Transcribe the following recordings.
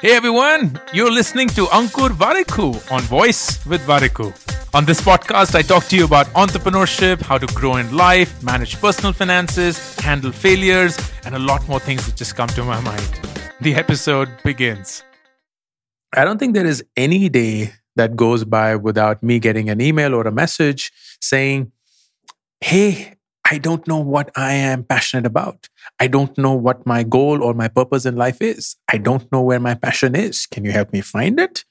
Hey everyone, you're listening to Ankur Warikoo on Voice with Warikoo. On this podcast, I talk to you about entrepreneurship, how to grow in life, manage personal finances, handle failures, and a lot more things that just come to my mind. The episode begins. I don't think there is any day that goes by without me getting an email or a message saying, Hey, I don't know what I am passionate about. I don't know what my goal or my purpose in life is. I don't know where my passion is. Can you help me find it?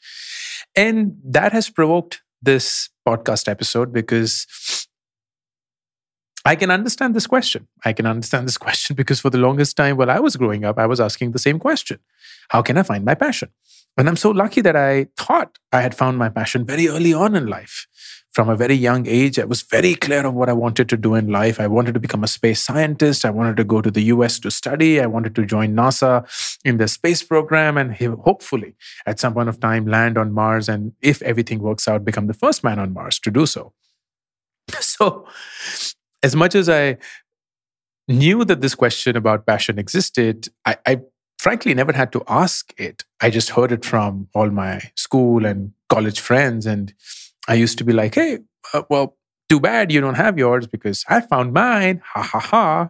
And that has provoked this podcast episode because I can understand this question. I can understand this question because for the longest time while I was growing up, I was asking the same question How can I find my passion? And I'm so lucky that I thought I had found my passion very early on in life from a very young age, I was very clear of what I wanted to do in life. I wanted to become a space scientist. I wanted to go to the US to study. I wanted to join NASA in the space program and hopefully at some point of time land on Mars. And if everything works out, become the first man on Mars to do so. So, as much as I knew that this question about passion existed, I, I frankly never had to ask it. I just heard it from all my school and college friends. And I used to be like, hey, uh, well, too bad you don't have yours because I found mine. Ha ha ha.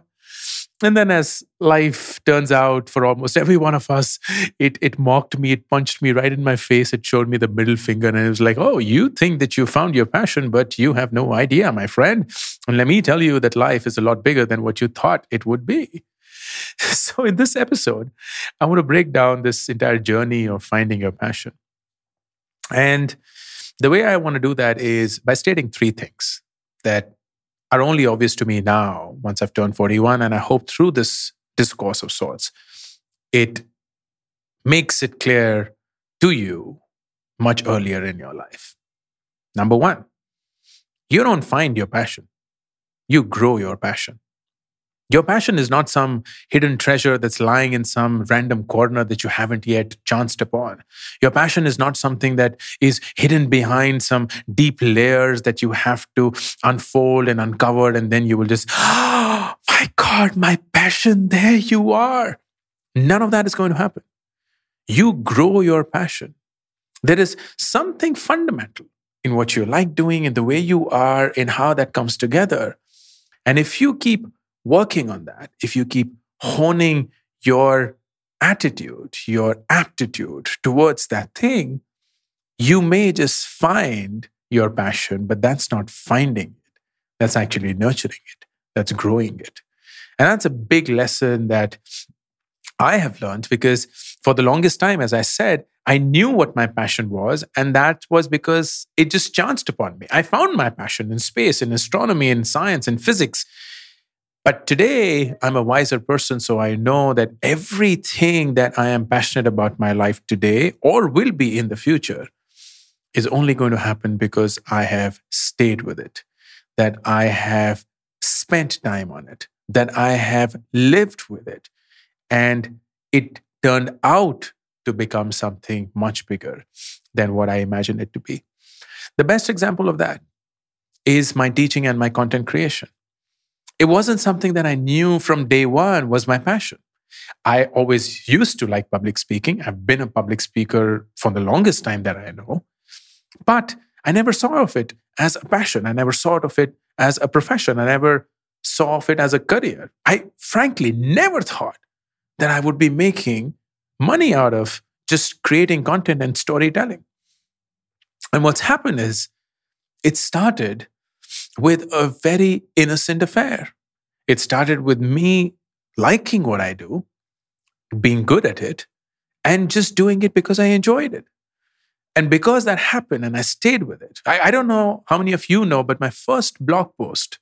And then, as life turns out for almost every one of us, it, it mocked me, it punched me right in my face, it showed me the middle finger, and it was like, oh, you think that you found your passion, but you have no idea, my friend. And let me tell you that life is a lot bigger than what you thought it would be. So, in this episode, I want to break down this entire journey of finding your passion. And the way I want to do that is by stating three things that are only obvious to me now once I've turned 41. And I hope through this discourse of sorts, it makes it clear to you much earlier in your life. Number one, you don't find your passion, you grow your passion. Your passion is not some hidden treasure that's lying in some random corner that you haven't yet chanced upon. Your passion is not something that is hidden behind some deep layers that you have to unfold and uncover, and then you will just, oh my God, my passion, there you are. None of that is going to happen. You grow your passion. There is something fundamental in what you like doing, in the way you are, in how that comes together. And if you keep working on that, if you keep honing your attitude, your aptitude towards that thing, you may just find your passion, but that's not finding it. That's actually nurturing it, that's growing it. And that's a big lesson that I have learned because for the longest time, as I said, I knew what my passion was, and that was because it just chanced upon me. I found my passion in space, in astronomy, in science, in physics. But today, I'm a wiser person, so I know that everything that I am passionate about my life today or will be in the future is only going to happen because I have stayed with it, that I have spent time on it, that I have lived with it, and it turned out to become something much bigger than what I imagined it to be. The best example of that is my teaching and my content creation. It wasn't something that I knew from day one was my passion. I always used to like public speaking. I've been a public speaker for the longest time that I know. But I never saw of it as a passion. I never saw of it as a profession. I never saw of it as a career. I frankly never thought that I would be making money out of just creating content and storytelling. And what's happened is it started with a very innocent affair. It started with me liking what I do, being good at it, and just doing it because I enjoyed it. And because that happened and I stayed with it, I, I don't know how many of you know, but my first blog post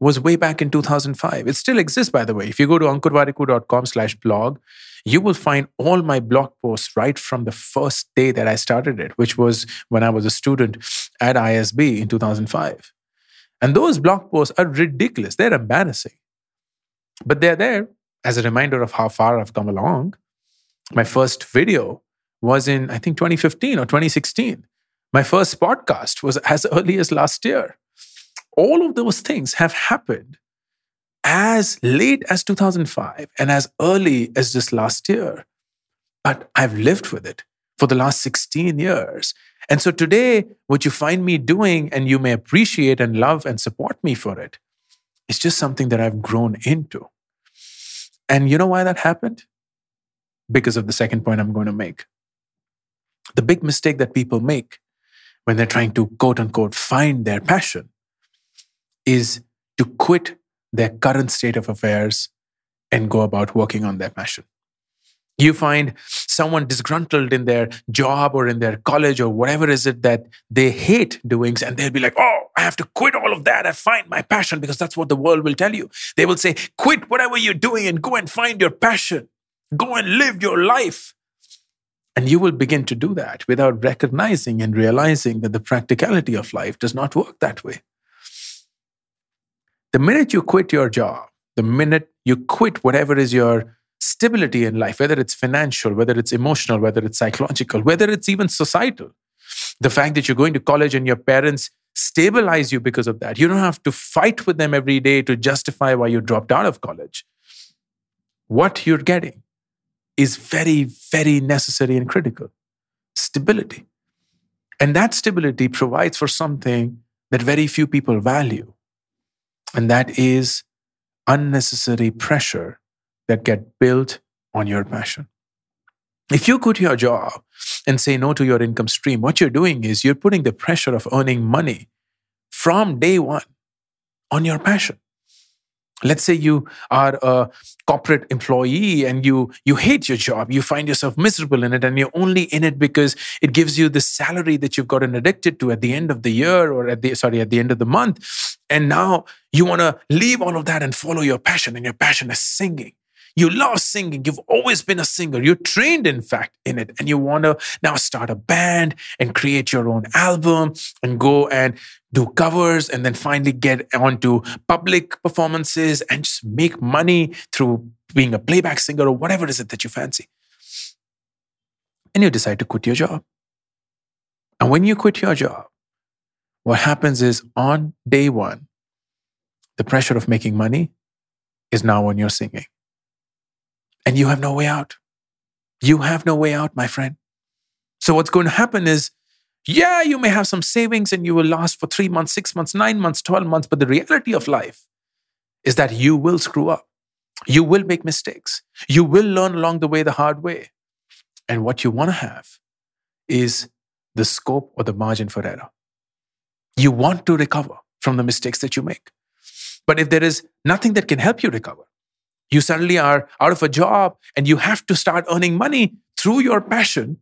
was way back in 2005. It still exists, by the way. If you go to ankurwarikoo.com slash blog, you will find all my blog posts right from the first day that I started it, which was when I was a student at ISB in 2005. And those blog posts are ridiculous. They're embarrassing. But they're there as a reminder of how far I've come along. My first video was in, I think, 2015 or 2016. My first podcast was as early as last year. All of those things have happened as late as 2005 and as early as just last year. But I've lived with it for the last 16 years. And so today, what you find me doing, and you may appreciate and love and support me for it, is just something that I've grown into. And you know why that happened? Because of the second point I'm going to make. The big mistake that people make when they're trying to quote unquote find their passion is to quit their current state of affairs and go about working on their passion. You find someone disgruntled in their job or in their college or whatever is it that they hate doing, and they'll be like, Oh, I have to quit all of that and find my passion because that's what the world will tell you. They will say, Quit whatever you're doing and go and find your passion. Go and live your life. And you will begin to do that without recognizing and realizing that the practicality of life does not work that way. The minute you quit your job, the minute you quit whatever is your stability in life, whether it's financial, whether it's emotional, whether it's psychological, whether it's even societal, the fact that you're going to college and your parents stabilize you because of that, you don't have to fight with them every day to justify why you dropped out of college. What you're getting is very, very necessary and critical stability. And that stability provides for something that very few people value, and that is unnecessary pressure that get built on your passion. If you quit your job and say no to your income stream, what you're doing is you're putting the pressure of earning money from day one on your passion. Let's say you are a corporate employee and you you hate your job. You find yourself miserable in it and you're only in it because it gives you the salary that you've gotten addicted to at the end of the year or at the sorry at the end of the month. And now you want to leave all of that and follow your passion and your passion is singing you love singing. You've always been a singer. You're trained, in fact, in it. And you want to now start a band and create your own album and go and do covers and then finally get onto public performances and just make money through being a playback singer or whatever is it that you fancy. And you decide to quit your job. And when you quit your job, what happens is on day one, the pressure of making money is now on your singing and you have no way out. You have no way out, my friend. So, what's going to happen is, yeah, you may have some savings and you will last for three months, six months, nine months, 12 months. But the reality of life is that you will screw up. You will make mistakes. You will learn along the way the hard way. And what you want to have is the scope or the margin for error. You want to recover from the mistakes that you make. But if there is nothing that can help you recover, you suddenly are out of a job and you have to start earning money through your passion.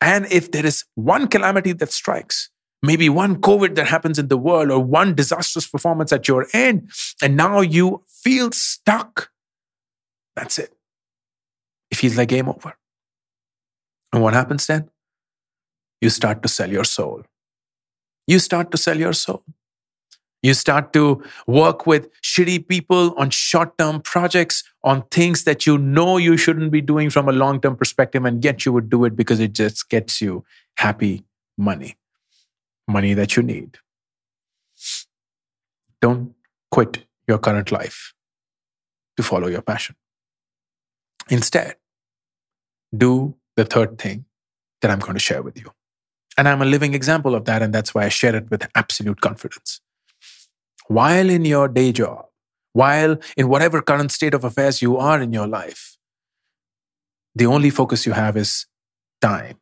And if there is one calamity that strikes, maybe one COVID that happens in the world or one disastrous performance at your end, and now you feel stuck, that's it. It feels like game over. And what happens then? You start to sell your soul. You start to sell your soul. You start to work with shitty people on short term projects, on things that you know you shouldn't be doing from a long term perspective, and yet you would do it because it just gets you happy money, money that you need. Don't quit your current life to follow your passion. Instead, do the third thing that I'm going to share with you. And I'm a living example of that, and that's why I share it with absolute confidence while in your day job, while in whatever current state of affairs you are in your life, the only focus you have is time.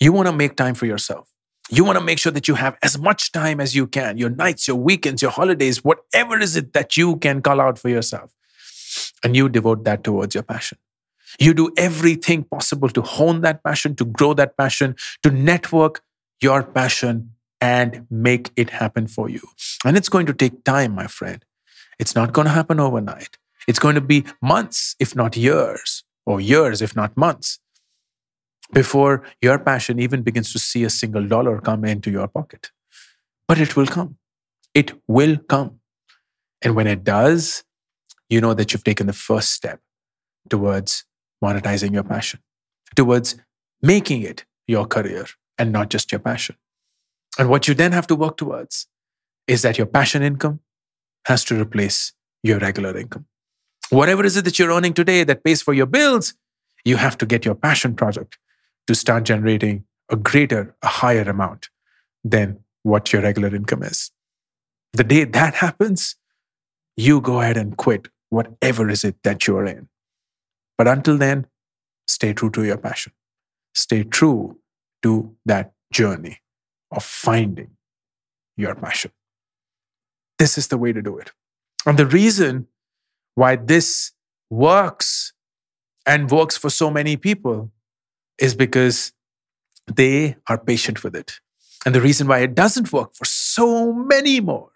You want to make time for yourself. You want to make sure that you have as much time as you can your nights, your weekends, your holidays, whatever is it that you can call out for yourself. And you devote that towards your passion. You do everything possible to hone that passion, to grow that passion, to network your passion and make it happen for you. And it's going to take time, my friend. It's not going to happen overnight. It's going to be months, if not years, or years, if not months, before your passion even begins to see a single dollar come into your pocket. But it will come. It will come. And when it does, you know that you've taken the first step towards monetizing your passion, towards making it your career and not just your passion. And what you then have to work towards is that your passion income has to replace your regular income. Whatever is it that you're earning today that pays for your bills, you have to get your passion project to start generating a greater, a higher amount than what your regular income is. The day that happens, you go ahead and quit whatever is it that you're in. But until then, stay true to your passion. Stay true to that journey of finding your passion. This is the way to do it. And the reason why this works and works for so many people is because they are patient with it. And the reason why it doesn't work for so many more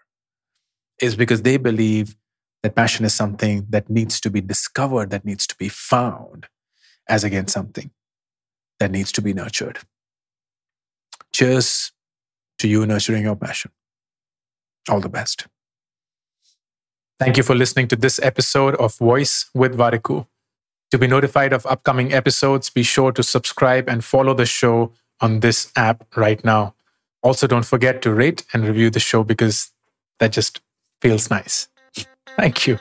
is because they believe that passion is something that needs to be discovered, that needs to be found, as against something that needs to be nurtured. Cheers to you nurturing your passion. All the best. Thank you for listening to this episode of Voice with Warikoo. To be notified of upcoming episodes, be sure to subscribe and follow the show on this app right now. Also, don't forget to rate and review the show because that just feels nice. Thank you.